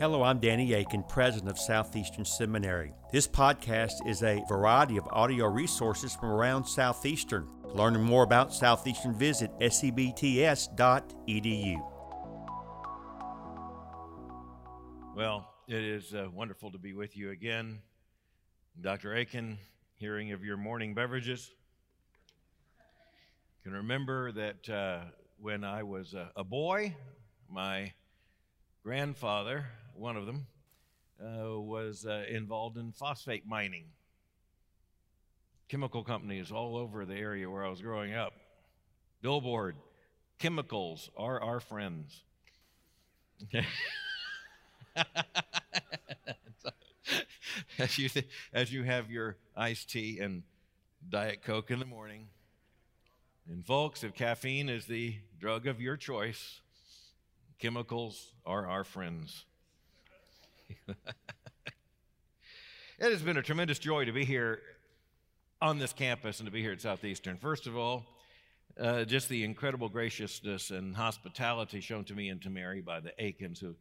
Hello, I'm Danny Akin, president of Southeastern Seminary. This podcast is a variety of audio resources from around Southeastern. Learning more about Southeastern, visit sebts.edu. Well, it is uh, wonderful to be with you again. Dr. Aiken, hearing of your morning beverages. can remember that uh, when I was a, a boy, my grandfather one of them, uh, was uh, involved in phosphate mining. Chemical companies all over the area where I was growing up. Billboard, chemicals are our friends. Okay. as, you th- as you have your iced tea and Diet Coke in the morning. And, folks, if caffeine is the drug of your choice, chemicals are our friends. it has been a tremendous joy to be here on this campus and to be here at Southeastern. First of all, uh, just the incredible graciousness and hospitality shown to me and to Mary by the Akins, who've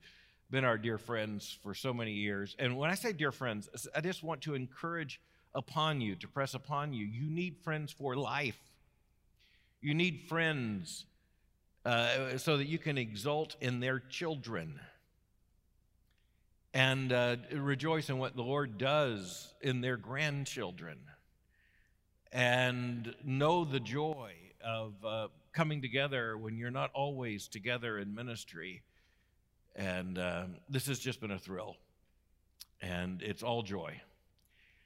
been our dear friends for so many years. And when I say dear friends, I just want to encourage upon you, to press upon you. You need friends for life. You need friends uh, so that you can exult in their children and uh, rejoice in what the Lord does in their grandchildren and know the joy of uh, coming together when you're not always together in ministry. And uh, this has just been a thrill, and it's all joy.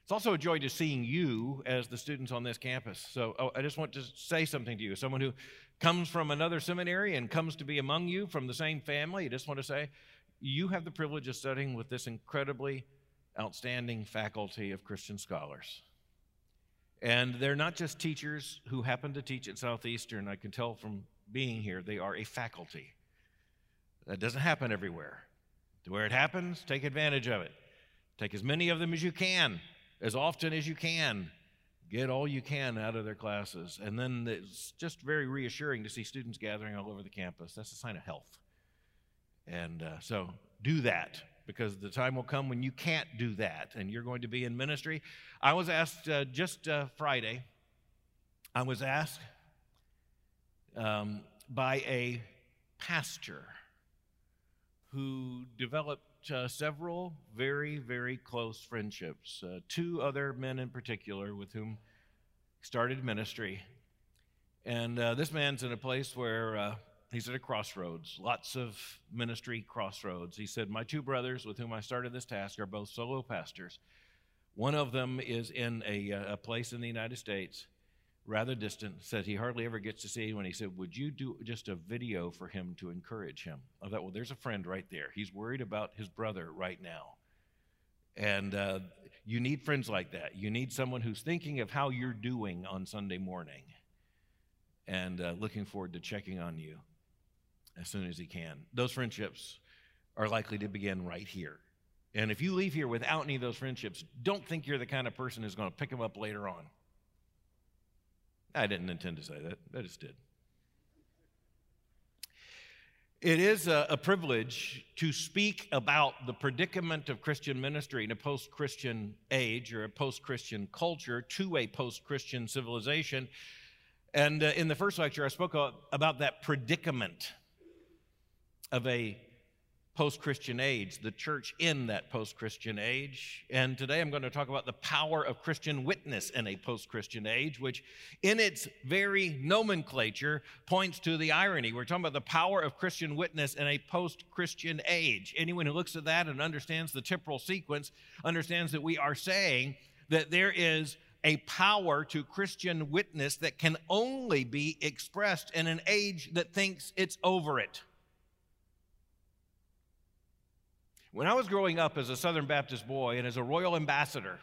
It's also a joy to seeing you as the students on this campus. So oh, I just want to say something to you. Someone who comes from another seminary and comes to be among you from the same family, I just want to say you have the privilege of studying with this incredibly outstanding faculty of Christian scholars. And they're not just teachers who happen to teach at Southeastern. I can tell from being here, they are a faculty. That doesn't happen everywhere. To Where it happens, take advantage of it. Take as many of them as you can, as often as you can. Get all you can out of their classes. And then it's just very reassuring to see students gathering all over the campus. That's a sign of health. And uh, so do that because the time will come when you can't do that and you're going to be in ministry. I was asked uh, just uh, Friday, I was asked um, by a pastor who developed uh, several very, very close friendships, uh, two other men in particular with whom started ministry. And uh, this man's in a place where he's at a crossroads, lots of ministry crossroads. He said, My two brothers with whom I started this task are both solo pastors. One of them is in a, uh, a place in the United States, rather distant, said he hardly ever gets to see anyone. He said, Would you do just a video for him to encourage him? I thought, Well, there's a friend right there. He's worried about his brother right now. And uh, you need friends like that. You need someone who's thinking of how you're doing on Sunday morning and uh, looking forward to checking on you as soon as he can. Those friendships are likely to begin right here. And if you leave here without any of those friendships, don't think you're the kind of person who's going to pick them up later on. I didn't intend to say that, I just did. It is a, a privilege to speak about the predicament of Christian ministry in a post Christian age or a post Christian culture to a post Christian civilization. And uh, in the first lecture, I spoke about that predicament of a post Christian age, the church in that post Christian age. And today I'm going to talk about the power of Christian witness in a post Christian age, which in its very nomenclature points to the irony. We're talking about the power of Christian witness in a post Christian age. Anyone who looks at that and understands the temporal sequence understands that we are saying that there is a power to Christian witness that can only be expressed in an age that thinks it's over it. When I was growing up as a Southern Baptist boy and as a royal ambassador,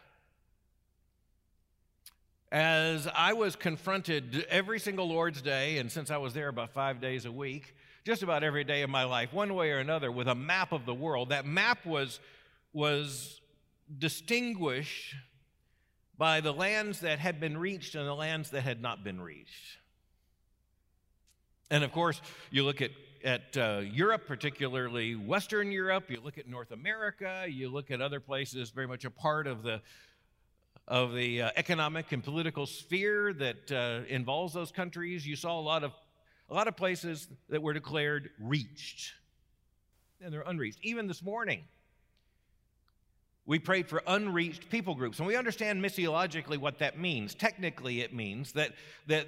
as I was confronted every single Lord's Day, and since I was there about five days a week, just about every day of my life, one way or another, with a map of the world, that map was, was distinguished by the lands that had been reached and the lands that had not been reached. And of course, you look at at uh, Europe, particularly Western Europe, you look at North America, you look at other places very much a part of the of the uh, economic and political sphere that uh, involves those countries, you saw a lot of a lot of places that were declared reached, and they're unreached. Even this morning, we prayed for unreached people groups, and we understand missiologically what that means. Technically, it means that that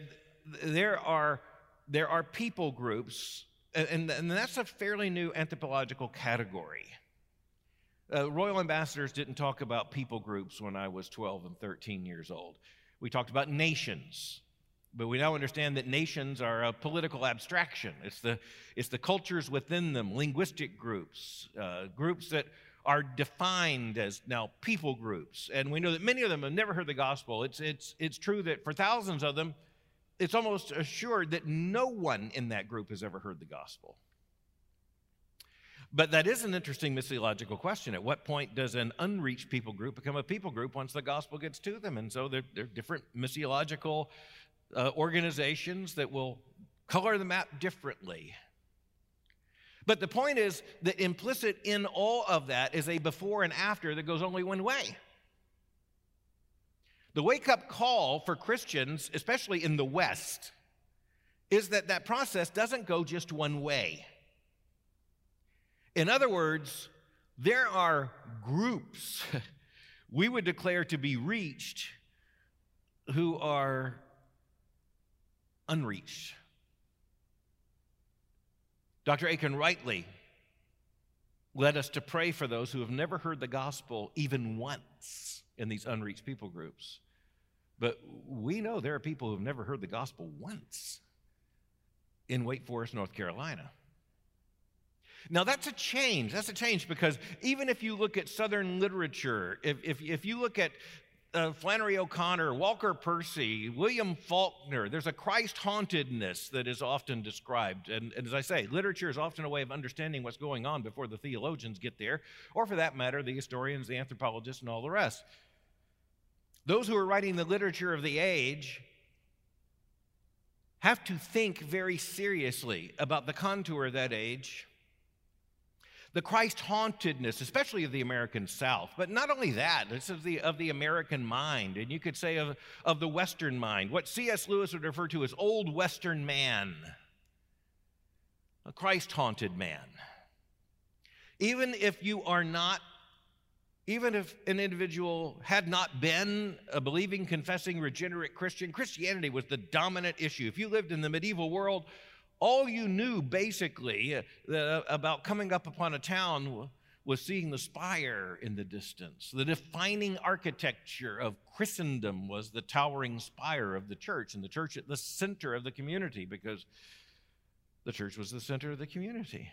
there are there are people groups, and, and that's a fairly new anthropological category. Uh, royal ambassadors didn't talk about people groups when I was 12 and 13 years old. We talked about nations. But we now understand that nations are a political abstraction. It's the, it's the cultures within them, linguistic groups, uh, groups that are defined as now people groups. And we know that many of them have never heard the gospel. It's, it's, it's true that for thousands of them, it's almost assured that no one in that group has ever heard the gospel. But that is an interesting missiological question. At what point does an unreached people group become a people group once the gospel gets to them? And so there, there are different missiological uh, organizations that will color the map differently. But the point is that implicit in all of that is a before and after that goes only one way. The wake up call for Christians, especially in the West, is that that process doesn't go just one way. In other words, there are groups we would declare to be reached who are unreached. Dr. Akin rightly led us to pray for those who have never heard the gospel even once in these unreached people groups. But we know there are people who have never heard the gospel once in Wake Forest, North Carolina. Now, that's a change. That's a change because even if you look at Southern literature, if, if, if you look at uh, Flannery O'Connor, Walker Percy, William Faulkner, there's a Christ hauntedness that is often described. And, and, as I say, literature is often a way of understanding what's going on before the theologians get there, or for that matter, the historians, the anthropologists, and all the rest. Those who are writing the literature of the age have to think very seriously about the contour of that age the Christ hauntedness, especially of the American South. But not only that, this is the, of the American mind, and you could say of, of the Western mind, what C.S. Lewis would refer to as old Western man, a Christ haunted man. Even if you are not, even if an individual had not been a believing, confessing, regenerate Christian, Christianity was the dominant issue. If you lived in the medieval world, all you knew basically uh, about coming up upon a town was seeing the spire in the distance. The defining architecture of Christendom was the towering spire of the church, and the church at the center of the community because the church was the center of the community.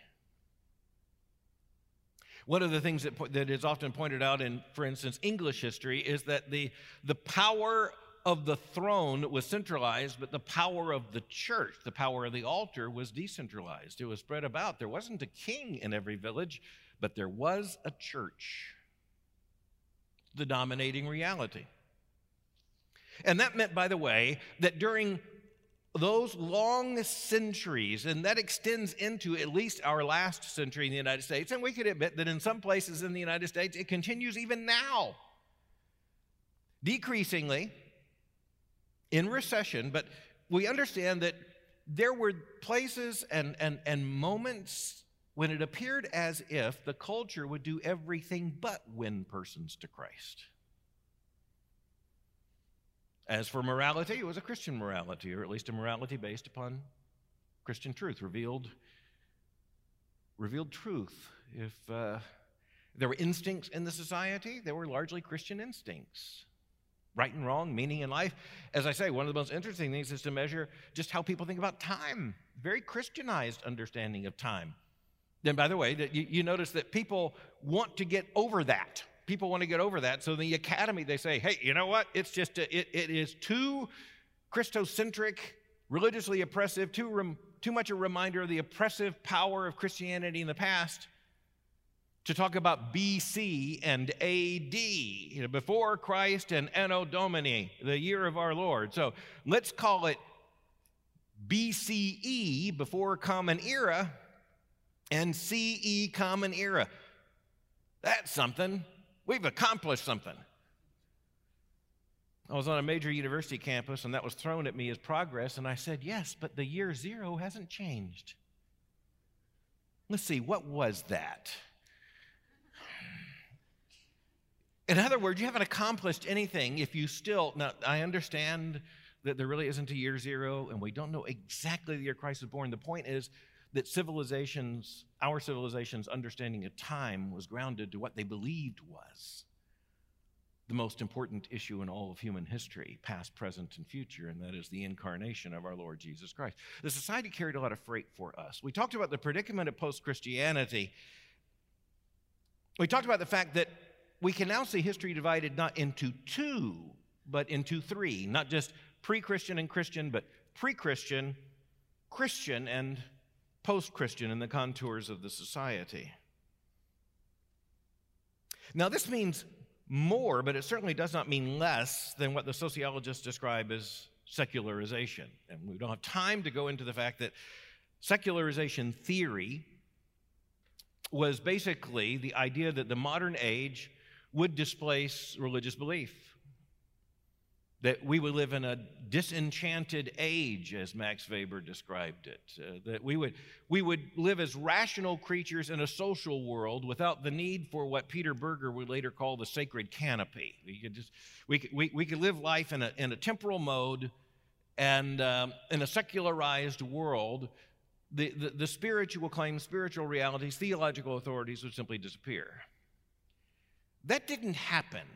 One of the things that, that is often pointed out in, for instance, English history is that the, the power of the throne was centralized, but the power of the church, the power of the altar, was decentralized. It was spread about. There wasn't a king in every village, but there was a church, the dominating reality. And that meant, by the way, that during those long centuries, and that extends into at least our last century in the United States, and we could admit that in some places in the United States it continues even now. Decreasingly, in recession, but we understand that there were places and, and, and moments when it appeared as if the culture would do everything but win persons to Christ. As for morality, it was a Christian morality, or at least a morality based upon Christian truth, revealed, revealed truth. If uh, there were instincts in the society, they were largely Christian instincts right and wrong, meaning in life. As I say, one of the most interesting things is to measure just how people think about time. Very Christianized understanding of time. Then, by the way, you, you notice that people want to get over that. People want to get over that. So, the academy, they say, hey, you know what? It's just, a, it, it is too Christocentric, religiously oppressive, too, rem, too much a reminder of the oppressive power of Christianity in the past to talk about BC and AD, you know, before Christ and Anno Domini, the year of our Lord. So let's call it BCE, before Common Era, and CE Common Era. That's something. We've accomplished something. I was on a major university campus, and that was thrown at me as progress, and I said, Yes, but the year zero hasn't changed. Let's see, what was that? In other words, you haven't accomplished anything if you still. Now, I understand that there really isn't a year zero, and we don't know exactly the year Christ was born. The point is that civilizations, our civilization's understanding of time was grounded to what they believed was the most important issue in all of human history, past, present, and future, and that is the incarnation of our Lord Jesus Christ. The society carried a lot of freight for us. We talked about the predicament of post Christianity. We talked about the fact that we can now see history divided not into two, but into three, not just pre Christian and Christian, but pre Christian, Christian, and post Christian in the contours of the society. Now, this means more, but it certainly does not mean less than what the sociologists describe as secularization. And we don't have time to go into the fact that secularization theory was basically the idea that the modern age would displace religious belief that we would live in a disenchanted age, as Max Weber described it. Uh, that we would, we would live as rational creatures in a social world without the need for what Peter Berger would later call the sacred canopy. We could, just, we, we, we could live life in a, in a temporal mode and um, in a secularized world. The, the, the spiritual claims, spiritual realities, theological authorities would simply disappear. That didn't happen,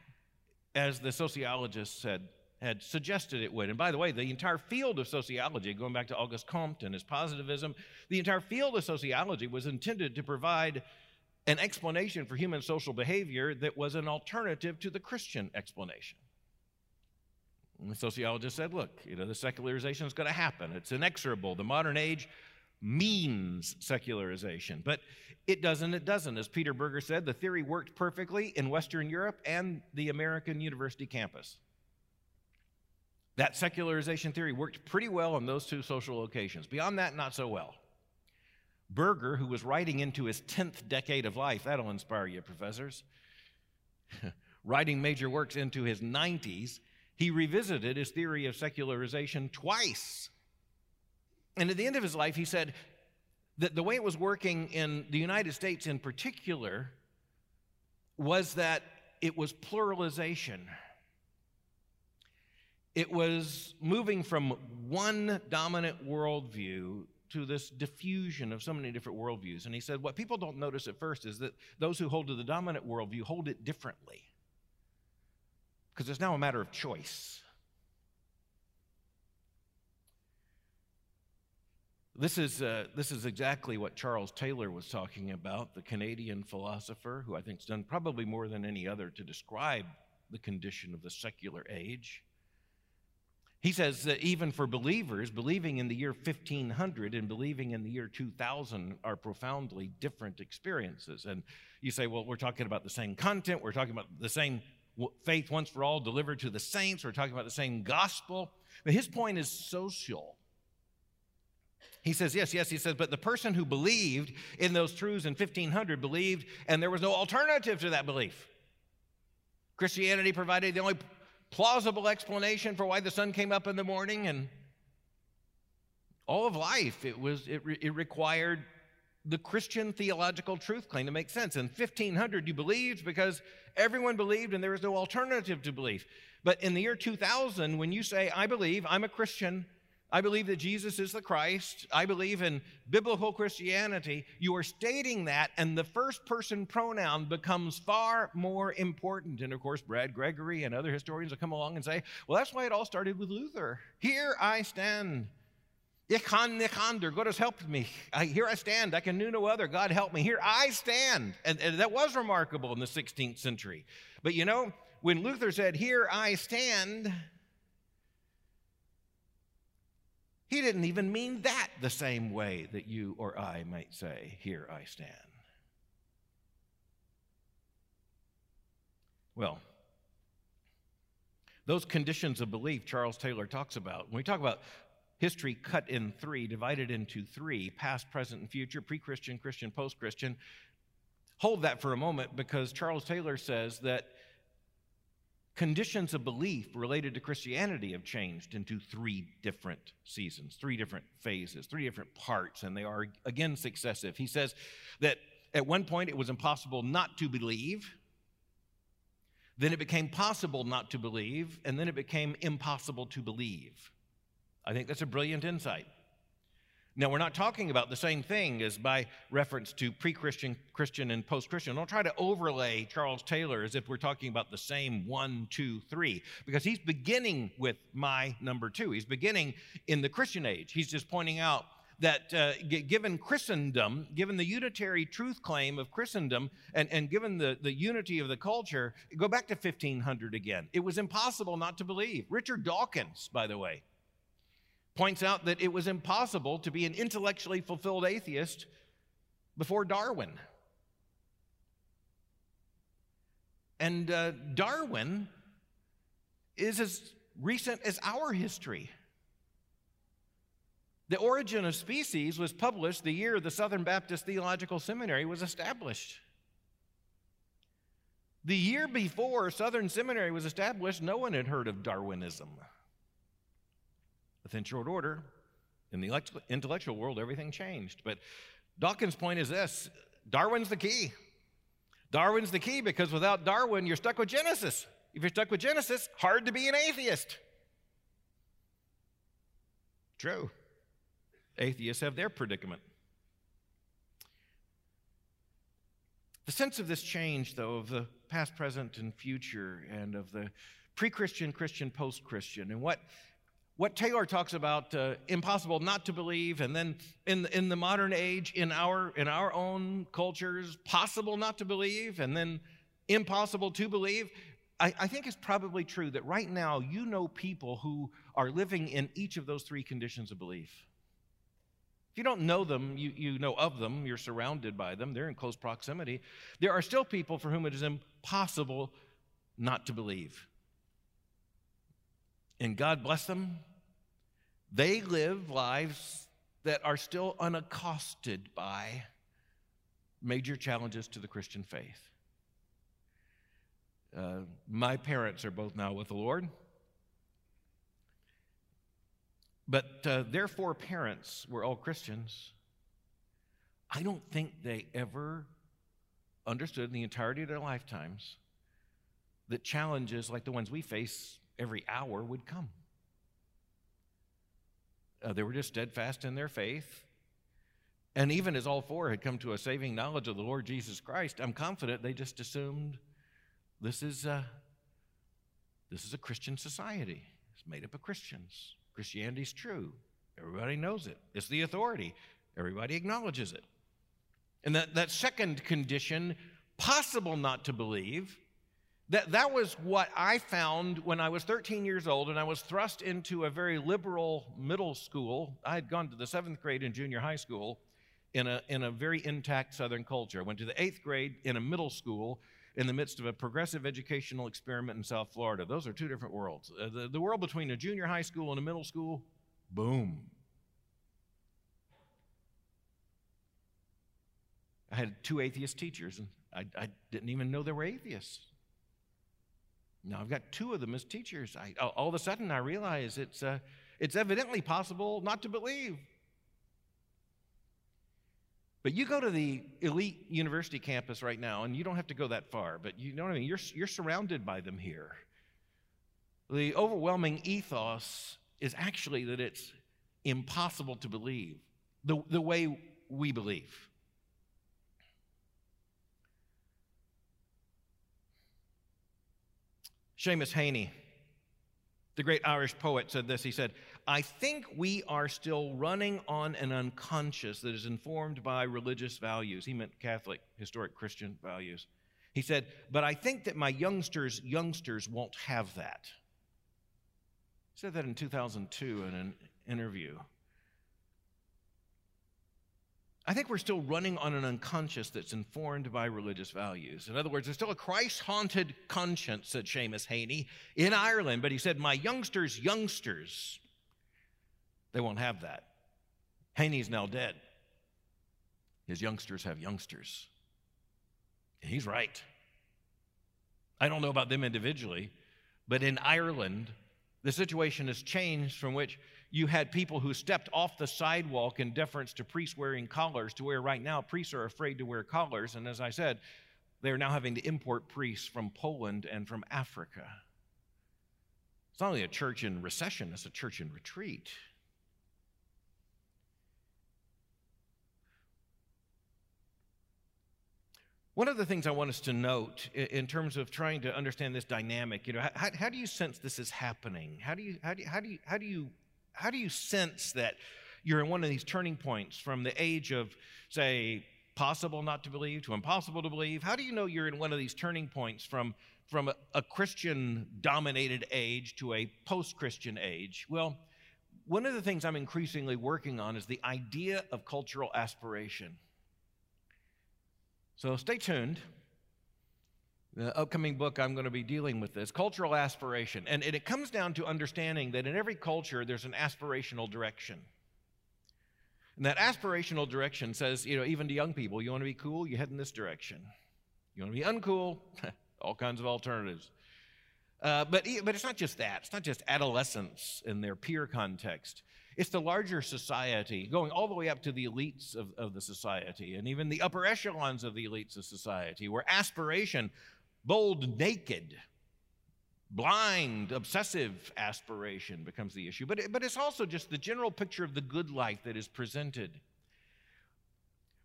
as the sociologists said had suggested it would. And by the way, the entire field of sociology, going back to Auguste Comte and his positivism, the entire field of sociology was intended to provide an explanation for human social behavior that was an alternative to the Christian explanation. And the sociologist said, look, you know, the secularization is going to happen. It's inexorable. The modern age means secularization. But it doesn't, it doesn't. As Peter Berger said, the theory worked perfectly in Western Europe and the American university campus. That secularization theory worked pretty well on those two social locations. Beyond that, not so well. Berger, who was writing into his 10th decade of life, that'll inspire you, professors, writing major works into his 90s, he revisited his theory of secularization twice. And at the end of his life, he said that the way it was working in the United States in particular was that it was pluralization. It was moving from one dominant worldview to this diffusion of so many different worldviews. And he said, what people don't notice at first is that those who hold to the dominant worldview hold it differently. Because it's now a matter of choice. This is, uh, this is exactly what Charles Taylor was talking about, the Canadian philosopher, who I think has done probably more than any other to describe the condition of the secular age. He says that even for believers, believing in the year 1500 and believing in the year 2000 are profoundly different experiences. And you say, well, we're talking about the same content, we're talking about the same faith once for all delivered to the saints, we're talking about the same gospel. But his point is social. He says, yes, yes, he says, but the person who believed in those truths in 1500 believed, and there was no alternative to that belief. Christianity provided the only plausible explanation for why the sun came up in the morning and all of life. It was it, re, it required the christian theological truth claim to make sense. In 1500 you believed because everyone believed and there was no alternative to belief. But in the year 2000 when you say i believe i'm a christian I believe that Jesus is the Christ. I believe in biblical Christianity. You are stating that, and the first person pronoun becomes far more important. And of course, Brad Gregory and other historians will come along and say, well, that's why it all started with Luther. Here I stand. Ich kann nicht ander. God has helped me. I, here I stand. I can do no other. God help me. Here I stand. And, and that was remarkable in the 16th century. But you know, when Luther said, Here I stand, He didn't even mean that the same way that you or I might say, Here I stand. Well, those conditions of belief Charles Taylor talks about, when we talk about history cut in three, divided into three past, present, and future, pre Christian, Christian, post Christian. Hold that for a moment because Charles Taylor says that conditions of belief related to Christianity have changed into three different seasons, three different phases, three different parts, and they are again successive. He says that at one point it was impossible not to believe. Then it became possible not to believe, and then it became impossible to believe. I think that's a brilliant insight. Now, we're not talking about the same thing as by reference to pre Christian, Christian, and post Christian. Don't try to overlay Charles Taylor as if we're talking about the same one, two, three, because he's beginning with my number two. He's beginning in the Christian age. He's just pointing out that uh, given Christendom, given the unitary truth claim of Christendom, and, and given the, the unity of the culture, go back to 1500 again. It was impossible not to believe. Richard Dawkins, by the way, points out that it was impossible to be an intellectually fulfilled atheist before Darwin. And uh, Darwin is as recent as our history. The Origin of Species was published the year the Southern Baptist Theological Seminary was established. The year before Southern Seminary was established, no one had heard of Darwinism. Within short order, in the intellectual world, everything changed. But Dawkins' point is this Darwin's the key. Darwin's the key because without Darwin, you're stuck with Genesis. If you're stuck with Genesis, hard to be an atheist. True atheists have their predicament. The sense of this change, though, of the past, present, and future, and of the pre Christian, Christian, post Christian, and what, what Taylor talks about uh, impossible not to believe, and then in, in the modern age, in our, in our own cultures, possible not to believe, and then impossible to believe. I, I think it's probably true that right now you know people who are living in each of those three conditions of belief. If you don't know them, you, you know of them, you're surrounded by them, they're in close proximity. There are still people for whom it is impossible not to believe. And God bless them, they live lives that are still unaccosted by major challenges to the Christian faith. Uh, my parents are both now with the Lord. But uh, their four parents were all Christians. I don't think they ever understood in the entirety of their lifetimes that challenges like the ones we face every hour would come. Uh, they were just steadfast in their faith. And even as all four had come to a saving knowledge of the Lord Jesus Christ, I'm confident they just assumed this is a, this is a Christian society. It's made up of Christians. Christianity's true. Everybody knows it. It's the authority. Everybody acknowledges it. And that, that second condition, possible not to believe, that, that was what I found when I was 13 years old and I was thrust into a very liberal middle school. I had gone to the seventh grade in junior high school in a, in a very intact Southern culture. I went to the eighth grade in a middle school in the midst of a progressive educational experiment in South Florida. Those are two different worlds. Uh, the, the world between a junior high school and a middle school, boom. I had two atheist teachers, and I, I didn't even know they were atheists. Now I've got two of them as teachers. I, all of a sudden, I realize it's, uh, it's evidently possible not to believe. But you go to the elite university campus right now, and you don't have to go that far, but you know what I mean? You're, you're surrounded by them here. The overwhelming ethos is actually that it's impossible to believe the, the way we believe. Seamus Heaney, the great Irish poet, said this. He said, I think we are still running on an unconscious that is informed by religious values. He meant Catholic, historic Christian values. He said, But I think that my youngsters, youngsters won't have that. He said that in 2002 in an interview. I think we're still running on an unconscious that's informed by religious values. In other words, there's still a Christ haunted conscience, said Seamus Heaney in Ireland. But he said, My youngsters, youngsters They won't have that. Heaney's now dead. His youngsters have youngsters. And he's right. I don't know about them individually, but in Ireland, the situation has changed from which you had people who stepped off the sidewalk in deference to priests wearing collars to where right now priests are afraid to wear collars. And as I said, they're now having to import priests from Poland and from Africa. It's not only a church in recession, it's a church in retreat. One of the things I want us to note in terms of trying to understand this dynamic, you know, how, how do you sense this is happening? How do you, how do you, how do you, how do you, how do you sense that you're in one of these turning points from the age of, say, possible not to believe to impossible to believe? How do you know you're in one of these turning points from, from a, a Christian dominated age to a post Christian age? Well, one of the things I'm increasingly working on is the idea of cultural aspiration. So stay tuned. The upcoming book, I'm going to be dealing with this cultural aspiration. And it comes down to understanding that in every culture, there's an aspirational direction. And that aspirational direction says, you know, even to young people, you want to be cool, you head in this direction. You want to be uncool, all kinds of alternatives. Uh, but, but it's not just that. It's not just adolescence in their peer context. It's the larger society, going all the way up to the elites of, of the society and even the upper echelons of the elites of society, where aspiration, bold, naked, blind, obsessive aspiration becomes the issue. But, it, but it's also just the general picture of the good life that is presented.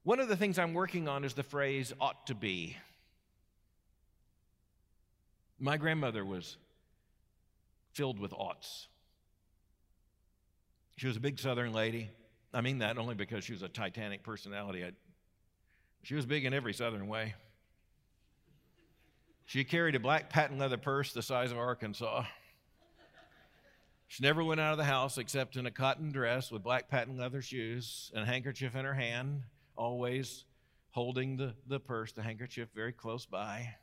One of the things I'm working on is the phrase ought to be. My grandmother was filled with oughts. She was a big Southern lady. I mean that only because she was a Titanic personality. I, she was big in every Southern way. She carried a black patent leather purse the size of Arkansas. She never went out of the house except in a cotton dress with black patent leather shoes and a handkerchief in her hand, always holding the, the purse, the handkerchief very close by.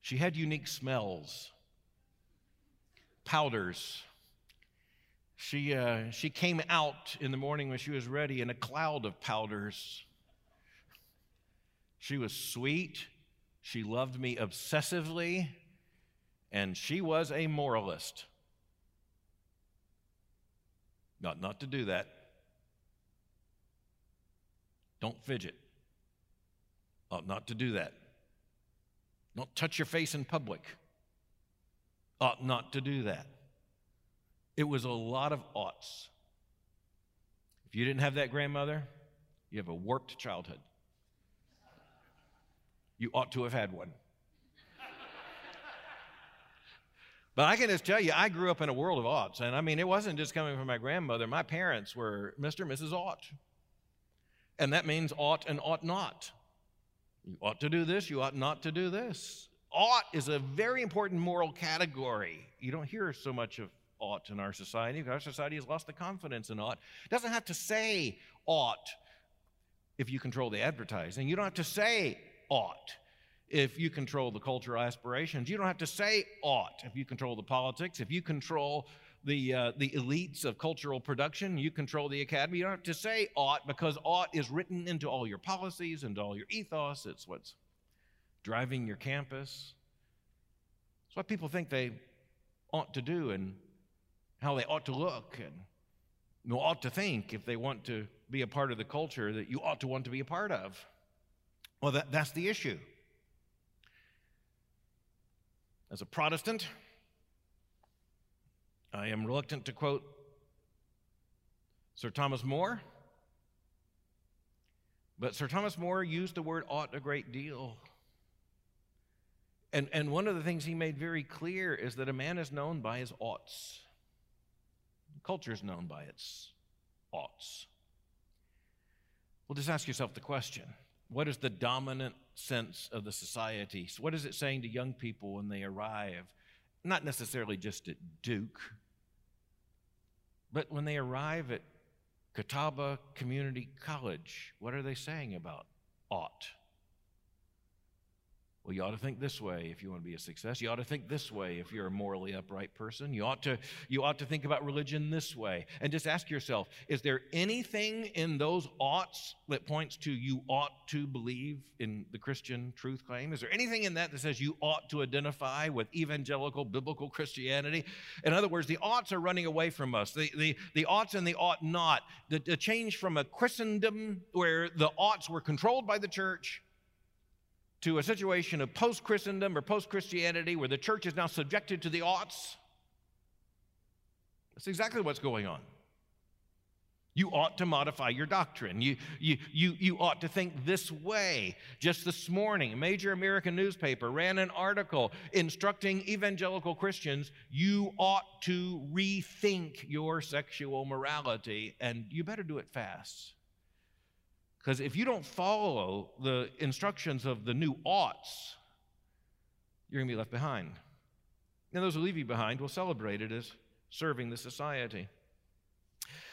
She had unique smells, powders, she, uh, she came out in the morning when she was ready in a cloud of powders. She was sweet. She loved me obsessively. And she was a moralist. Not, not to do that. Don't fidget. Ought not to do that. Don't touch your face in public. Ought not to do that. It was a lot of oughts. If you didn't have that grandmother, you have a warped childhood. You ought to have had one. But I can just tell you, I grew up in a world of oughts. And I mean, it wasn't just coming from my grandmother. My parents were Mr. and Mrs. Ought. And that means ought and ought not. You ought to do this, you ought not to do this. Ought is a very important moral category. You don't hear so much of ought in our society. Our society has lost the confidence in ought. It doesn't have to say ought if you control the advertising. You don't have to say ought if you control the cultural aspirations. You don't have to say ought if you control the politics. If you control the, uh, the elites of cultural production, you control the academy. You don't have to say ought because ought is written into all your policies and all your ethos. It's what's driving your campus. It's what people think they ought to do and how they ought to look and ought to think if they want to be a part of the culture that you ought to want to be a part of. Well, that, that's the issue. As a Protestant, I am reluctant to quote Sir Thomas More, but Sir Thomas More used the word ought a great deal. And, and one of the things he made very clear is that a man is known by his oughts. Culture is known by its oughts. Well, just ask yourself the question what is the dominant sense of the society? So what is it saying to young people when they arrive? Not necessarily just at Duke, but when they arrive at Catawba Community College, what are they saying about ought? Well, you ought to think this way if you want to be a success. You ought to think this way if you're a morally upright person. You ought to, you ought to think about religion this way. And just ask yourself is there anything in those oughts that points to you ought to believe in the Christian truth claim? Is there anything in that that says you ought to identify with evangelical biblical Christianity? In other words, the oughts are running away from us. The, the, the oughts and the ought not. The, the change from a Christendom where the oughts were controlled by the church to a situation of post Christendom or post Christianity where the church is now subjected to the oughts. That's exactly what's going on. You ought to modify your doctrine. You, you, you, you ought to think this way. Just this morning, a major American newspaper ran an article instructing evangelical Christians you ought to rethink your sexual morality, and you better do it fast. Because if you don't follow the instructions of the new oughts, you're going to be left behind. And those who leave you behind will celebrate it as serving the society.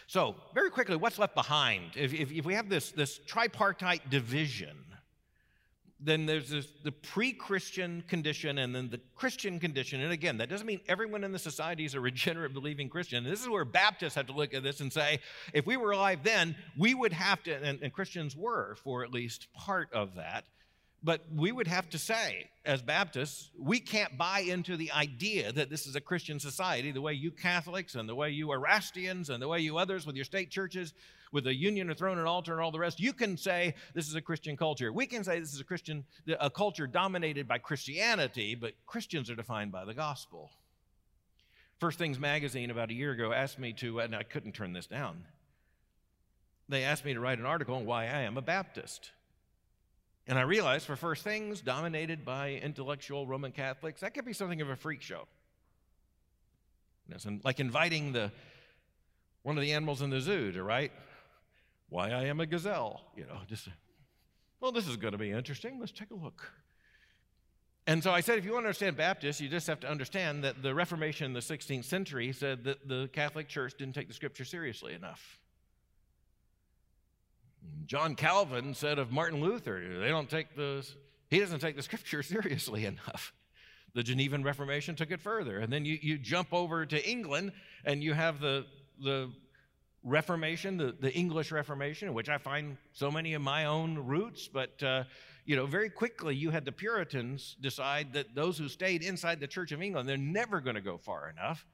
So, very quickly, what's left behind? If, if, if we have this, this tripartite division, then there's this, the pre Christian condition and then the Christian condition. And again, that doesn't mean everyone in the society is a regenerate believing Christian. And this is where Baptists have to look at this and say, if we were alive then, we would have to, and, and Christians were for at least part of that, but we would have to say, as Baptists, we can't buy into the idea that this is a Christian society the way you Catholics and the way you Erastians and the way you others with your state churches, with a union, a throne, an altar, and all the rest. You can say this is a Christian culture. We can say this is a Christian, a culture dominated by Christianity, but Christians are defined by the gospel. First Things Magazine about a year ago asked me to, and I couldn't turn this down. They asked me to write an article on why I am a Baptist. And I realized for first things, dominated by intellectual Roman Catholics, that could be something of a freak show. like inviting the one of the animals in the zoo to write why I am a gazelle. You know, just well, this is going to be interesting. Let's take a look. And so I said, if you want to understand Baptists, you just have to understand that the Reformation in the 16th century said that the Catholic Church didn't take the Scripture seriously enough. John Calvin said of Martin Luther, they don't take the, he doesn't take the scripture seriously enough. The Genevan Reformation took it further. And then you, you jump over to England and you have the, the Reformation, the, the English Reformation, which I find so many of my own roots, but uh, you know, very quickly you had the Puritans decide that those who stayed inside the Church of England, they're never going to go far enough.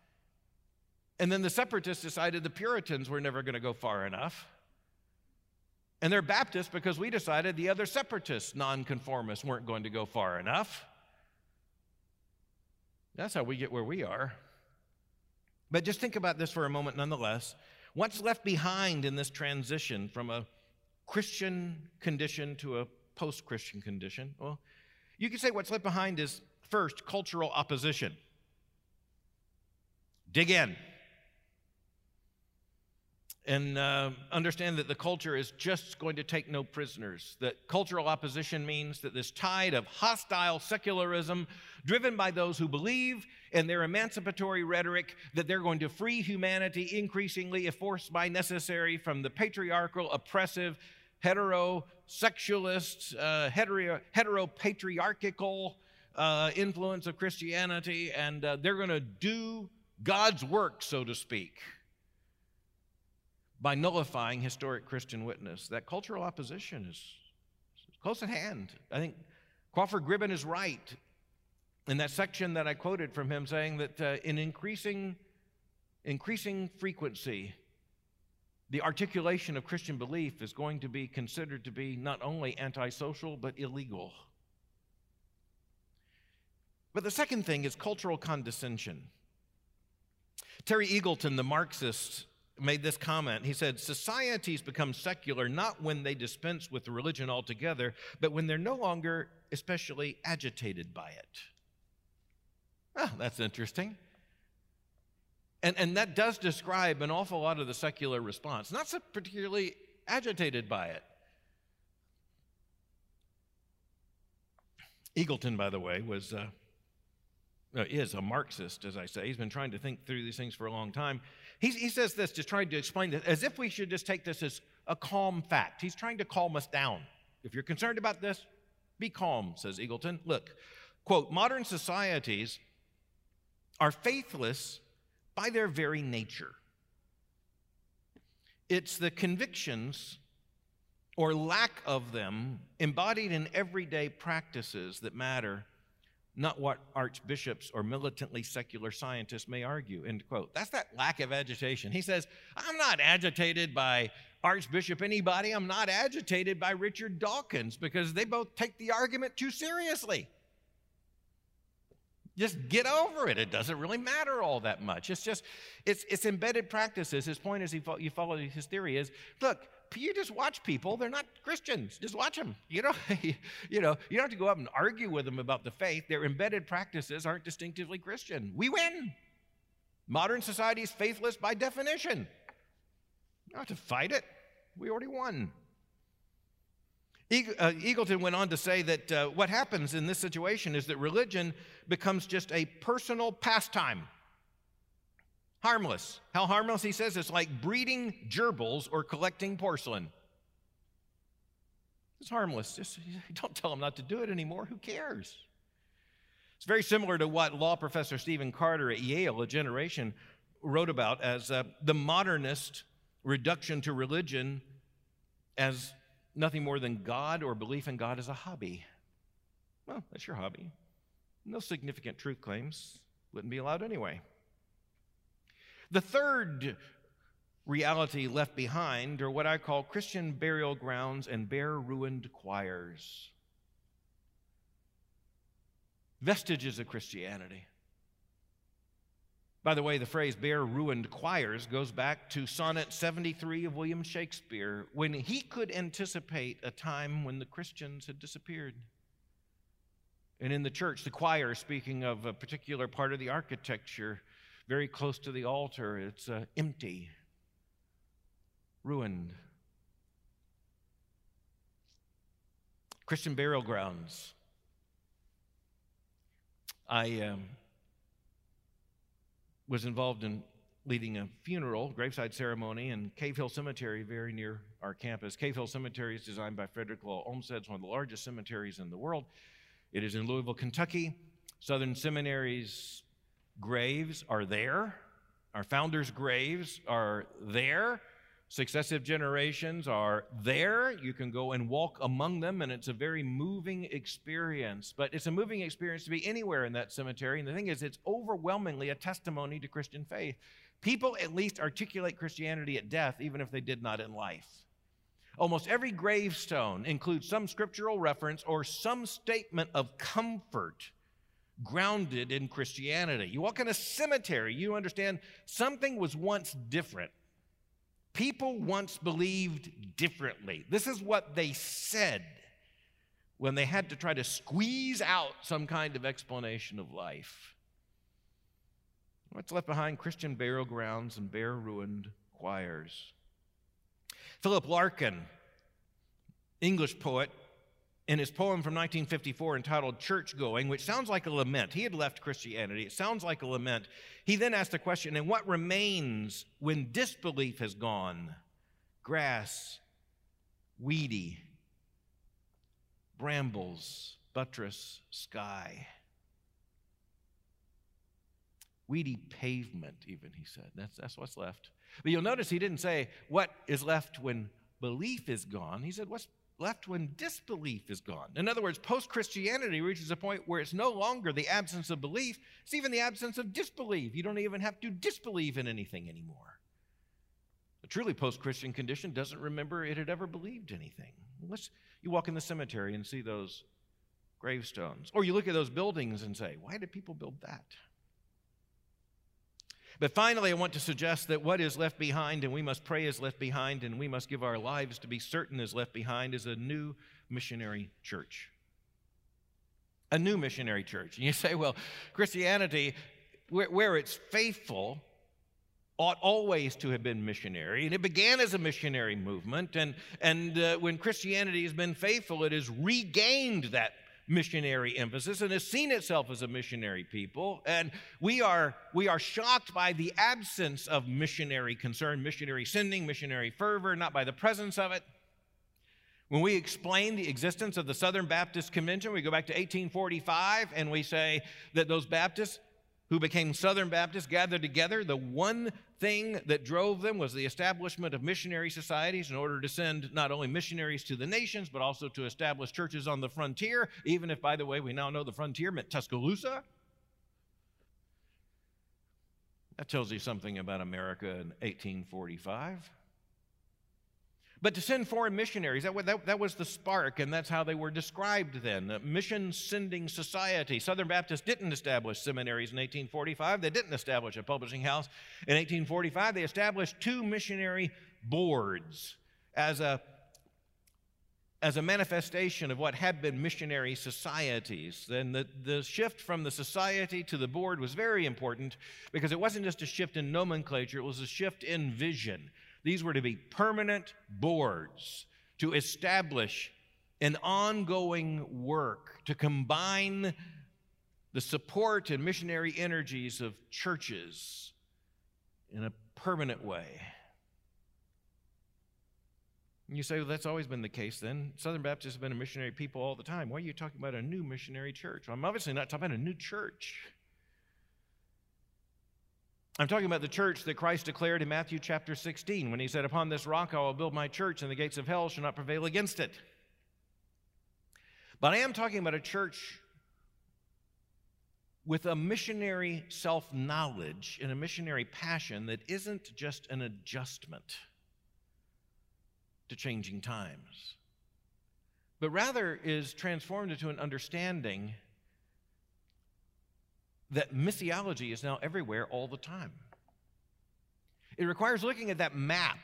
And then the separatists decided the Puritans were never going to go far enough. And they're Baptists because we decided the other separatists, nonconformists, weren't going to go far enough. That's how we get where we are. But just think about this for a moment nonetheless. What's left behind in this transition from a Christian condition to a post Christian condition? Well, you could say what's left behind is first, cultural opposition. Dig in and uh, understand that the culture is just going to take no prisoners. That cultural opposition means that this tide of hostile secularism, driven by those who believe in their emancipatory rhetoric that they're going to free humanity increasingly, if forced by necessary, from the patriarchal, oppressive, heterosexualist, uh, hetero, heteropatriarchal uh, influence of Christianity, and uh, they're going to do God's work, so to speak by nullifying historic Christian witness. That cultural opposition is close at hand. I think Crawford Gribben is right in that section that I quoted from him saying that uh, in increasing, increasing frequency, the articulation of Christian belief is going to be considered to be not only antisocial but illegal. But the second thing is cultural condescension. Terry Eagleton, the Marxist, made this comment. He said, Societies become secular not when they dispense with religion altogether, but when they're no longer especially agitated by it. Oh, that's interesting. And, and that does describe an awful lot of the secular response, not so particularly agitated by it. Eagleton, by the way, was uh, uh, is a Marxist, as I say. He's been trying to think through these things for a long time. He, he says this, just trying to explain this, as if we should just take this as a calm fact. He's trying to calm us down. If you're concerned about this, Be calm, says Eagleton. Look, quote, modern societies are faithless by their very nature. It's the convictions or lack of them embodied in everyday practices that matter, not what archbishops or militantly secular scientists may argue. End quote. That's that lack of agitation. He says, I'm not agitated by Archbishop anybody. I'm not agitated by Richard Dawkins because they both take the argument too seriously. Just get over it. It doesn't really matter all that much. It's just, it's, it's embedded practices. His point is, he you follow his theory is, look, you just watch people. They're not Christians. Just watch them. You know, you know, you don't have to go up and argue with them about the faith. Their embedded practices aren't distinctively Christian. We win. Modern society is faithless by definition. Have to fight it. We already won. Uh, Eagleton went on to say that uh, what happens in this situation is that religion becomes just a personal pastime. Harmless. How harmless? He says it's like breeding gerbils or collecting porcelain. It's harmless. Just don't tell them not to do it anymore. Who cares? It's very similar to what law professor Stephen Carter at Yale, a generation, wrote about as uh, the modernist reduction to religion as nothing more than God or belief in God as a hobby. Well, that's your hobby. No significant truth claims wouldn't be allowed anyway. The third reality left behind are what I call Christian burial grounds and bare ruined choirs. Vestiges of Christianity. By the way, the phrase bare ruined choirs goes back to Sonnet 73 of William Shakespeare, when he could anticipate a time when the Christians had disappeared. And in the church, the choir, speaking of a particular part of the architecture, very close to the altar, it's uh, empty, ruined. Christian burial grounds. I um, was involved in leading a funeral, graveside ceremony in Cave Hill Cemetery, very near our campus. Cave Hill Cemetery is designed by Frederick Law Olmsted. It's one of the largest cemeteries in the world. It is in Louisville, Kentucky. Southern Seminary's graves are there. Our founders' graves are there. Successive generations are there. You can go and walk among them, and it's a very moving experience. But it's a moving experience to be anywhere in that cemetery. And the thing is, it's overwhelmingly a testimony to Christian faith. People at least articulate Christianity at death, even if they did not in life. Almost every gravestone includes some scriptural reference or some statement of comfort grounded in Christianity. You walk in a cemetery, you understand something was once different. People once believed differently. This is what they said when they had to try to squeeze out some kind of explanation of life. What's left behind? Christian burial grounds and bare ruined choirs. Philip Larkin, English poet, in his poem from 1954 entitled Church Going, which sounds like a lament. He had left Christianity. It sounds like a lament. He then asked the question and what remains when disbelief has gone? Grass, weedy, brambles, buttress, sky. Weedy pavement, even, he said. That's, that's what's left. But you'll notice he didn't say what is left when belief is gone. He said, What's left when disbelief is gone. In other words, post Christianity reaches a point where it's no longer the absence of belief, it's even the absence of disbelief. You don't even have to disbelieve in anything anymore. A truly post Christian condition doesn't remember it had ever believed anything. Unless you walk in the cemetery and see those gravestones, or you look at those buildings and say, why did people build that? But finally, I want to suggest that what is left behind, and we must pray is left behind, and we must give our lives to be certain is left behind, is a new missionary church. A new missionary church. And you say, well, Christianity, where, where it's faithful, ought always to have been missionary. And it began as a missionary movement. And, and uh, when Christianity has been faithful, it has regained that missionary emphasis and has seen itself as a missionary people. And we are, we are shocked by the absence of missionary concern, missionary sending, missionary fervor, not by the presence of it. When we explain the existence of the Southern Baptist Convention, we go back to 1845 and we say that those Baptists who became Southern Baptists gathered together. The one thing that drove them was the establishment of missionary societies in order to send not only missionaries to the nations, but also to establish churches on the frontier, even if, by the way, we now know the frontier meant Tuscaloosa. That tells you something about America in 1845. But to send foreign missionaries, that, that, that, was the spark, and that's how they were described then. Mission sending society. Southern Baptists didn't establish seminaries in 1845. They didn't establish a publishing house in 1845. They established two missionary boards as a, as a manifestation of what had been missionary societies. Then the, the shift from the society to the board was very important because it wasn't just a shift in nomenclature, it was a shift in vision. These were to be permanent boards to establish an ongoing work to combine the support and missionary energies of churches in a permanent way. And you say, well, that's always been the case then. Southern Baptists have been a missionary people all the time. Why are you talking about a new missionary church? Well, I'm obviously not talking about a new church. I'm talking about the church that Christ declared in Matthew chapter 16 when he said, Upon this rock I will build my church, and the gates of hell shall not prevail against it. But I am talking about a church with a missionary self knowledge and a missionary passion that isn't just an adjustment to changing times, but rather is transformed into an understanding that missiology is now everywhere all the time. It requires looking at that map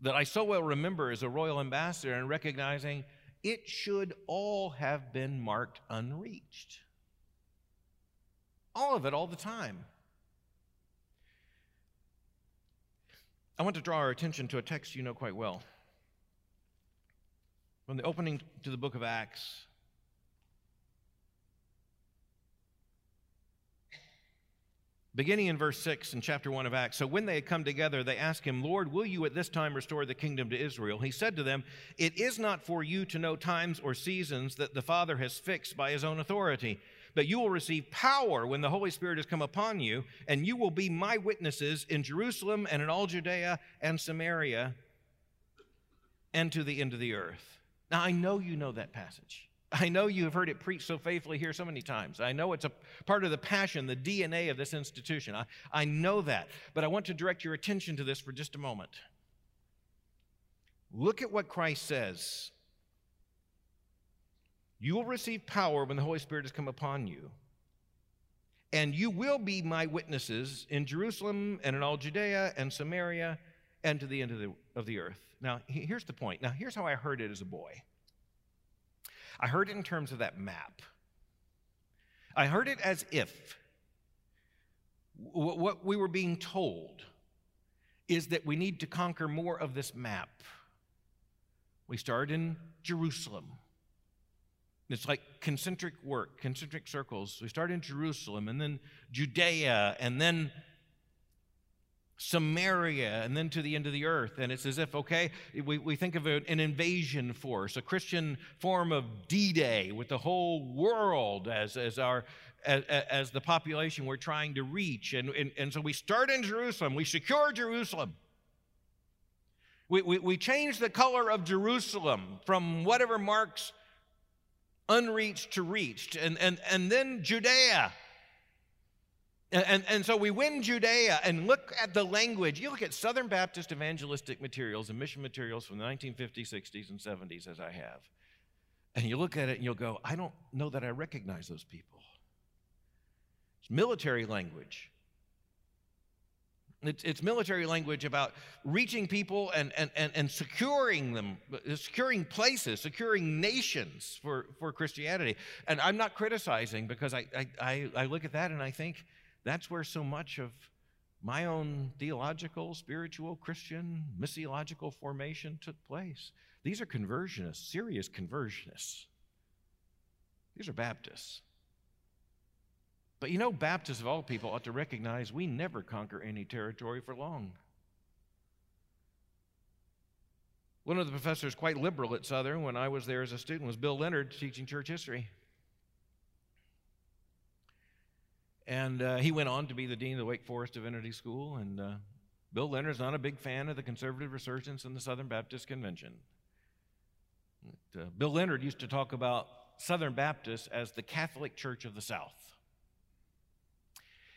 that I so well remember as a royal ambassador and recognizing it should all have been marked unreached. All of it, all the time. I want to draw our attention to a text you know quite well. From the opening to the book of Acts, Beginning in verse 6 in chapter 1 of Acts. So when they had come together, they asked him, Lord, will you at this time restore the kingdom to Israel? He said to them, It is not for you to know times or seasons that the Father has fixed by his own authority, but you will receive power when the Holy Spirit has come upon you, and you will be my witnesses in Jerusalem and in all Judea and Samaria and to the end of the earth. Now, I know you know that passage. I know you have heard it preached so faithfully here so many times. I know it's a part of the passion, the DNA of this institution. I, I know that. But I want to direct your attention to this for just a moment. Look at what Christ says. You will receive power when the Holy Spirit has come upon you. And you will be my witnesses in Jerusalem and in all Judea and Samaria and to the end of the, of the earth. Now, here's the point. Now, here's how I heard it as a boy. I heard it in terms of that map. I heard it as if what we were being told is that we need to conquer more of this map. We start in Jerusalem. It's like concentric work, concentric circles. We start in Jerusalem and then Judea and then Samaria and then to the end of the earth. And it's as if, okay, we, we think of an invasion force, a Christian form of D Day with the whole world as, as, our, as, as the population we're trying to reach. And, and, and so we start in Jerusalem, we secure Jerusalem. We, we, we change the color of Jerusalem from whatever marks unreached to reached. And, and, and then Judea and, and, so we win Judea and look at the language. You look at Southern Baptist evangelistic materials and mission materials from the 1950s, 60s, and 70s, as I have. And you look at it and you'll go, I don't know that I recognize those people. It's military language. It's, it's military language about reaching people and, and, and, and securing them, securing places, securing nations for, for Christianity. And I'm not criticizing because I, I, I look at that and I think, that's where so much of my own theological, spiritual, Christian, missiological formation took place. These are conversionists, serious conversionists. These are Baptists. But you know, Baptists of all people ought to recognize we never conquer any territory for long. One of the professors, quite liberal at Southern, when I was there as a student, was Bill Leonard teaching church history. And uh, he went on to be the dean of the Wake Forest Divinity School. And uh, Bill Leonard's not a big fan of the conservative resurgence in the Southern Baptist Convention. But, uh, Bill Leonard used to talk about Southern Baptists as the Catholic Church of the South.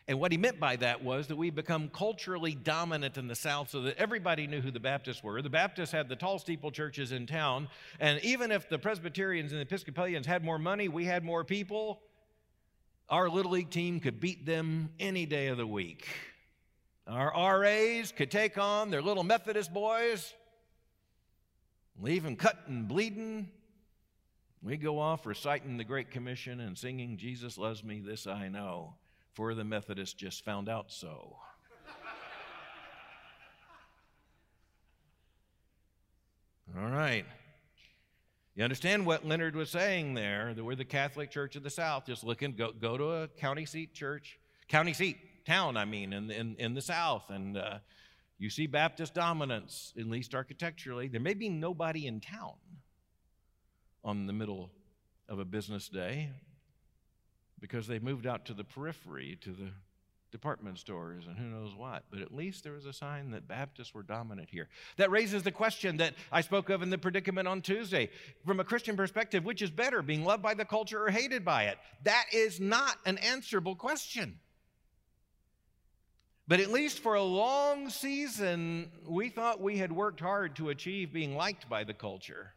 And what he meant by that was that we become culturally dominant in the South so that everybody knew who the Baptists were. The Baptists had the tall steeple churches in town, and even if the Presbyterians and the Episcopalians had more money, we had more people, our Little League team could beat them any day of the week. Our RAs could take on their little Methodist boys, leave them cut and bleeding. We go off reciting the Great Commission and singing, Jesus loves me, this I know, for the Methodists just found out so. All right. You understand what Leonard was saying there? That we're the Catholic Church of the South. Just looking, go, go to a county seat church, county seat town, I mean, in, in, in the South, and uh, you see Baptist dominance, at least architecturally. There may be nobody in town on the middle of a business day because they moved out to the periphery, to the department stores and who knows what, but at least there was a sign that Baptists were dominant here. That raises the question that I spoke of in the predicament on Tuesday. From a Christian perspective, which is better, being loved by the culture or hated by it? That is not an answerable question. But at least for a long season, we thought we had worked hard to achieve being liked by the culture.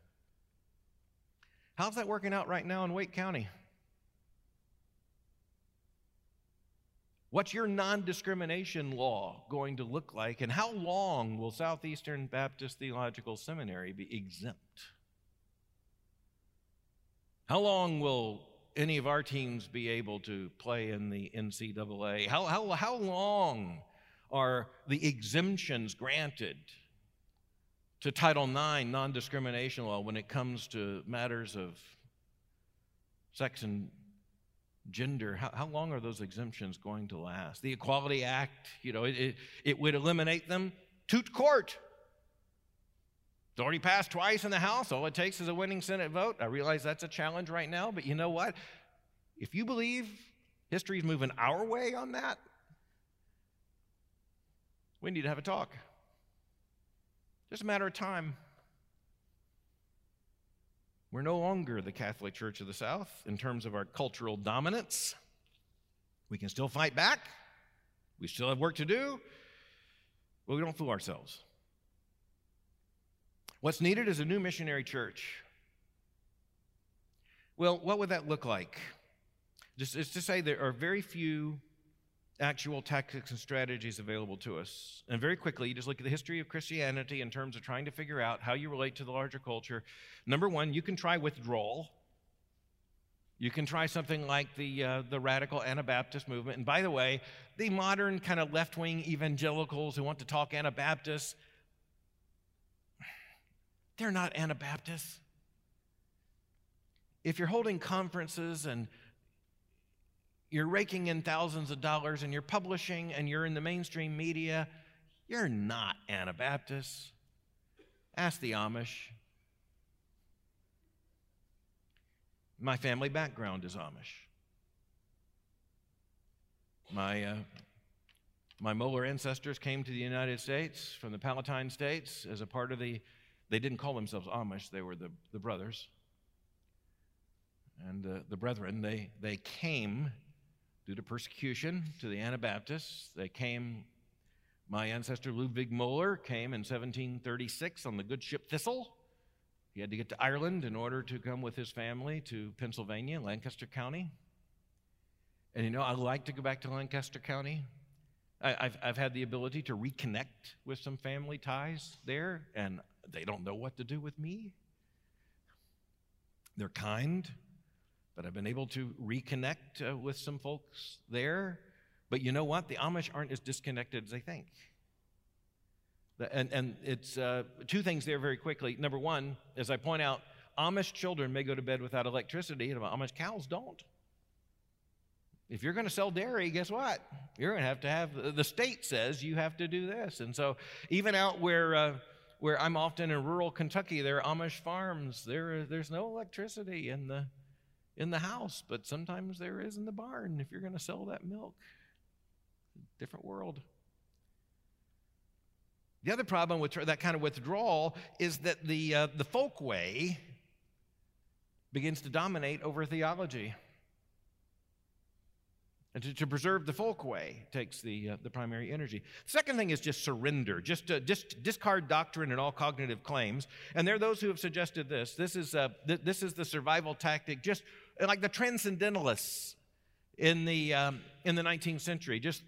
How's that working out right now in Wake County? What's your non discrimination law going to look like? And how long will Southeastern Baptist Theological Seminary be exempt? How long will any of our teams be able to play in the NCAA? How, how, how long are the exemptions granted to Title IX non discrimination law when it comes to matters of sex and gender, how, how long are those exemptions going to last? The Equality Act, you know, it, it, it would eliminate them. Toot court. It's already passed twice in the House. All it takes is a winning Senate vote. I realize that's a challenge right now, but you know what? If you believe history's moving our way on that, we need to have a talk. Just a matter of time. We're no longer the Catholic Church of the South in terms of our cultural dominance. We can still fight back. We still have work to do, but we don't fool ourselves. What's needed is a new missionary church. Well, what would that look like? Just, to say there are very few actual tactics and strategies available to us. And very quickly, you just look at the history of Christianity in terms of trying to figure out how you relate to the larger culture. Number one, you can try withdrawal. You can try something like the, uh, the radical Anabaptist movement. And by the way, the modern kind of left wing evangelicals who want to talk Anabaptists, they're not Anabaptists. If you're holding conferences and you're raking in thousands of dollars and you're publishing and you're in the mainstream media, you're not Anabaptists. Ask the Amish. My family background is Amish. My, uh, my Mohler ancestors came to the United States from the Palatine States as a part of the, they didn't call themselves Amish, they were the, the brothers. And uh, the brethren, they, they came due to persecution to the Anabaptists. They came, my ancestor Ludwig Mohler came in 1736 on the good ship Thistle. He had to get to Ireland in order to come with his family to Pennsylvania, Lancaster County. And you know, I like to go back to Lancaster County. I, have I've had the ability to reconnect with some family ties there, and they don't know what to do with me. They're kind, but I've been able to reconnect uh, with some folks there. But you know what? The Amish aren't as disconnected as they think. And, and it's uh, two things there very quickly. Number one, as I point out, Amish children may go to bed without electricity, and Amish cows don't. If you're going to sell dairy, guess what? You're going to have to have, the state says you have to do this. And so, even out where, uh, where I'm often in rural Kentucky, there are Amish farms. There, there's no electricity in the, in the house, but sometimes there is in the barn if you're going to sell that milk. Different world. The other problem with that kind of withdrawal is that the, uh, the folk way begins to dominate over theology. And to, to, preserve the folk way takes the, uh, the primary energy. Second thing is just surrender, just, uh, just discard doctrine and all cognitive claims. And there are those who have suggested this. This is, uh, th- this is the survival tactic, just like the transcendentalists in the, um, in the 19th century. Just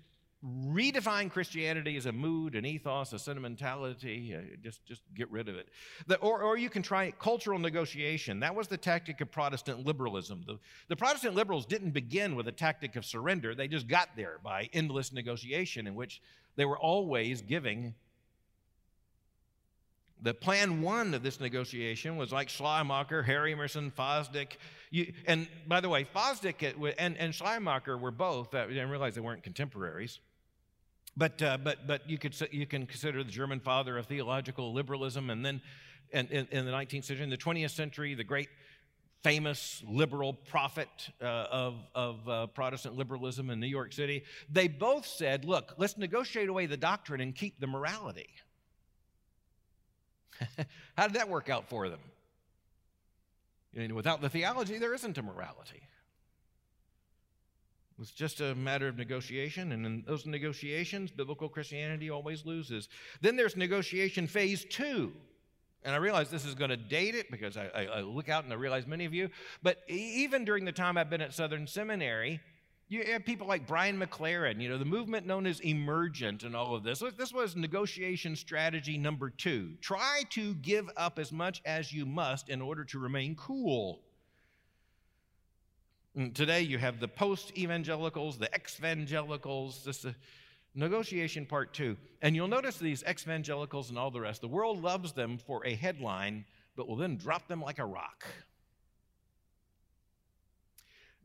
redefine Christianity as a mood, an ethos, a sentimentality. Uh, just, just get rid of it. The, or, or you can try cultural negotiation. That was the tactic of Protestant liberalism. The, the Protestant liberals didn't begin with a tactic of surrender, they just got there by endless negotiation, in which they were always giving. The plan one of this negotiation was like Schleiermacher, Harry Emerson, Fosdick. You, and by the way, Fosdick and, and Schleiermacher were both, uh, I realize they weren't contemporaries. But, uh, but, but you, could, you can consider the German father of theological liberalism, and then in, in, in the 19th century, in the 20th century, the great famous liberal prophet uh, of, of uh, Protestant liberalism in New York City, they both said, look, let's negotiate away the doctrine and keep the morality. How did that work out for them? You know, without the theology, there isn't a morality. It's just a matter of negotiation, and in those negotiations, biblical Christianity always loses. Then there's negotiation phase two. And I realize this is going to date it because I, I, I look out and I realize many of you, but even during the time I've been at Southern Seminary, you have people like Brian McLaren, you know, the movement known as emergent and all of this. This was negotiation strategy number two. Try to give up as much as you must in order to remain cool. And today you have the post evangelicals, the ex evangelicals, this is negotiation part two. And you'll notice these ex evangelicals and all the rest, the world loves them for a headline, but will then drop them like a rock.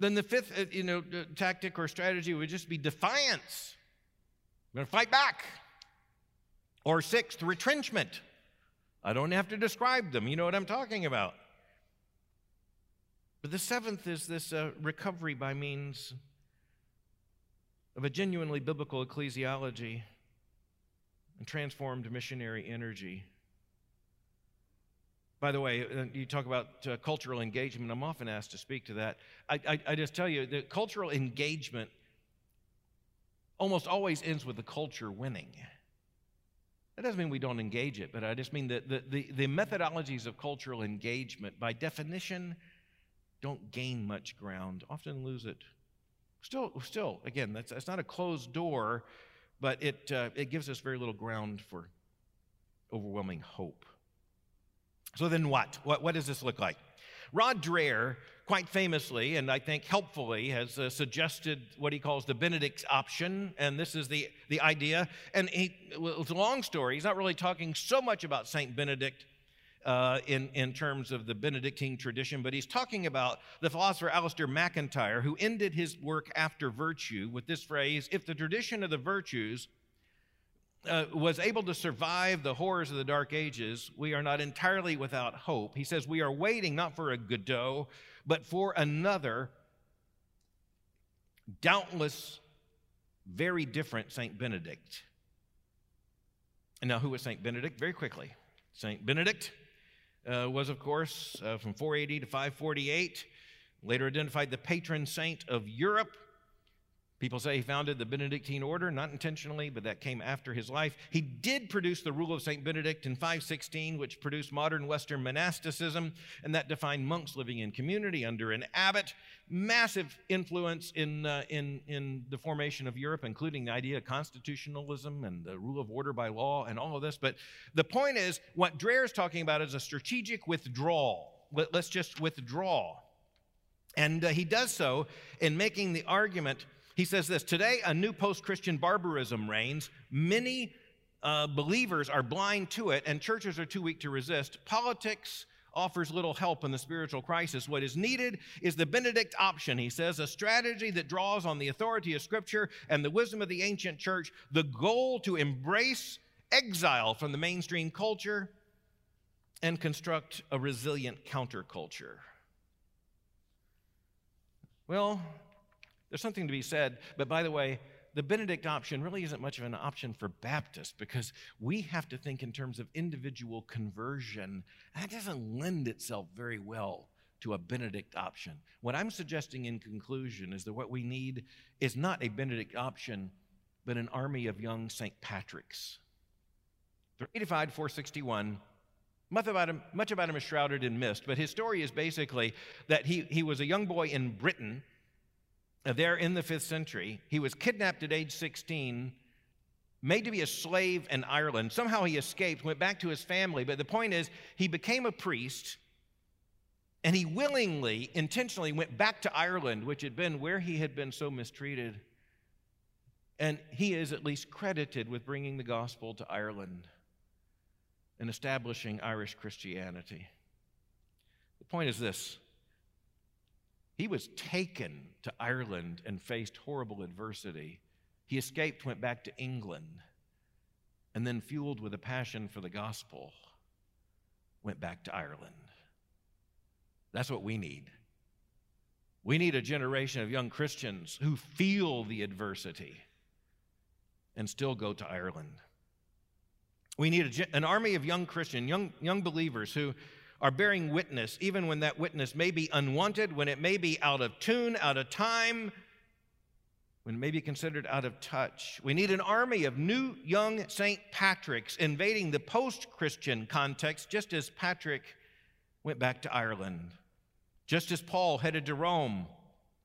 Then the fifth uh, you know, uh, tactic or strategy would just be defiance. I'm going to fight back. Or sixth, retrenchment. I don't have to describe them. You know what I'm talking about. But the seventh is this uh, recovery by means of a genuinely biblical ecclesiology and transformed missionary energy. By the way, uh, you talk about uh, cultural engagement. I'm often asked to speak to that. I, I, I just tell you that cultural engagement almost always ends with the culture winning. That doesn't mean we don't engage it, but I just mean that the, the, the methodologies of cultural engagement, by definition, don't gain much ground, often lose it. Still, still, again, that's, that's not a closed door, but it, uh, it gives us very little ground for overwhelming hope. So then what? What, what does this look like? Rod Dreher, quite famously and I think helpfully, has uh, suggested what he calls the Benedict option. And this is the, the idea. And he, it's a long story. He's not really talking so much about St. Benedict uh, in, in terms of the Benedictine tradition, but he's talking about the philosopher Alasdair MacIntyre, who ended his work after virtue with this phrase If the tradition of the virtues uh, was able to survive the horrors of the Dark Ages, we are not entirely without hope. He says, We are waiting not for a Godot, but for another, doubtless very different St. Benedict. And now, who was St. Benedict? Very quickly. St. Benedict uh, was, of course, uh, from 480 to 548, later identified the patron saint of Europe. People say he founded the Benedictine order, not intentionally, but that came after his life. He did produce the Rule of St. Benedict in 516, which produced modern Western monasticism, and that defined monks living in community under an abbot. Massive influence in, uh, in, in the formation of Europe, including the idea of constitutionalism and the rule of order by law and all of this. But the point is, what Dreher is talking about is a strategic withdrawal. Let, us just withdraw. And uh, he does so in making the argument he says this Today, a new post Christian barbarism reigns. Many uh, believers are blind to it, and churches are too weak to resist. Politics offers little help in the spiritual crisis. What is needed is the Benedict option, he says, a strategy that draws on the authority of Scripture and the wisdom of the ancient church, the goal to embrace exile from the mainstream culture and construct a resilient counterculture. Well, there's something to be said, but by the way, the Benedict option really isn't much of an option for Baptists because we have to think in terms of individual conversion. That doesn't lend itself very well to a Benedict option. What I'm suggesting in conclusion is that what we need is not a Benedict option, but an army of young St. Patrick's. 385, 461. Much about, him, much about him is shrouded in mist, but his story is basically that he, he was a young boy in Britain there in the fifth century. He was kidnapped at age 16, made to be a slave in Ireland. Somehow he escaped, went back to his family. But the point is, he became a priest and he willingly, intentionally went back to Ireland, which had been where he had been so mistreated. And he is at least credited with bringing the gospel to Ireland and establishing Irish Christianity. The point is this he was taken to Ireland and faced horrible adversity. He escaped, went back to England, and then, fueled with a passion for the gospel, went back to Ireland. That's what we need. We need a generation of young Christians who feel the adversity and still go to Ireland. We need a, an army of young Christian, young, young believers who are bearing witness, even when that witness may be unwanted, when it may be out of tune, out of time, when it may be considered out of touch. We need an army of new young St. Patrick's invading the post Christian context, just as Patrick went back to Ireland, just as Paul headed to Rome,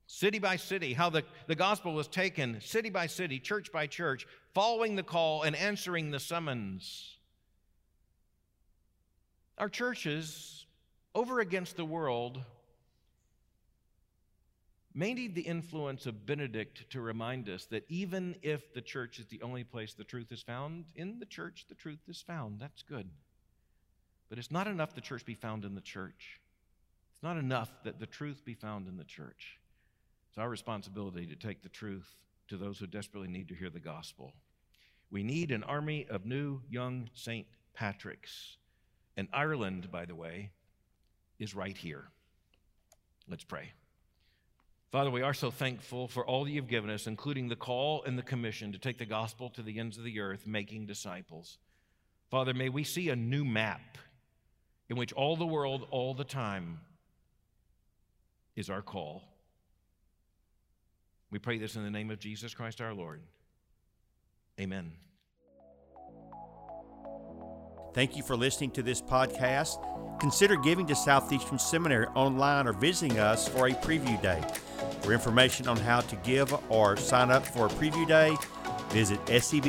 city by city, how the, the gospel was taken city by city, church by church, following the call and answering the summons. Our churches, over against the world, may need the influence of Benedict to remind us that even if the church is the only place the truth is found, in the church the truth is found. That's good. But it's not enough the church be found in the church. It's not enough that the truth be found in the church. It's our responsibility to take the truth to those who desperately need to hear the gospel. We need an army of new young St. Patrick's and Ireland, by the way, is right here. Let's pray. Father, we are so thankful for all that you've given us, including the call and the commission to take the gospel to the ends of the earth, making disciples. Father, may we see a new map in which all the world, all the time, is our call. We pray this in the name of Jesus Christ our Lord. Amen. Thank you for listening to this podcast. Consider giving to Southeastern Seminary online or visiting us for a preview day. For information on how to give or sign up for a preview day, visit sebts.edu.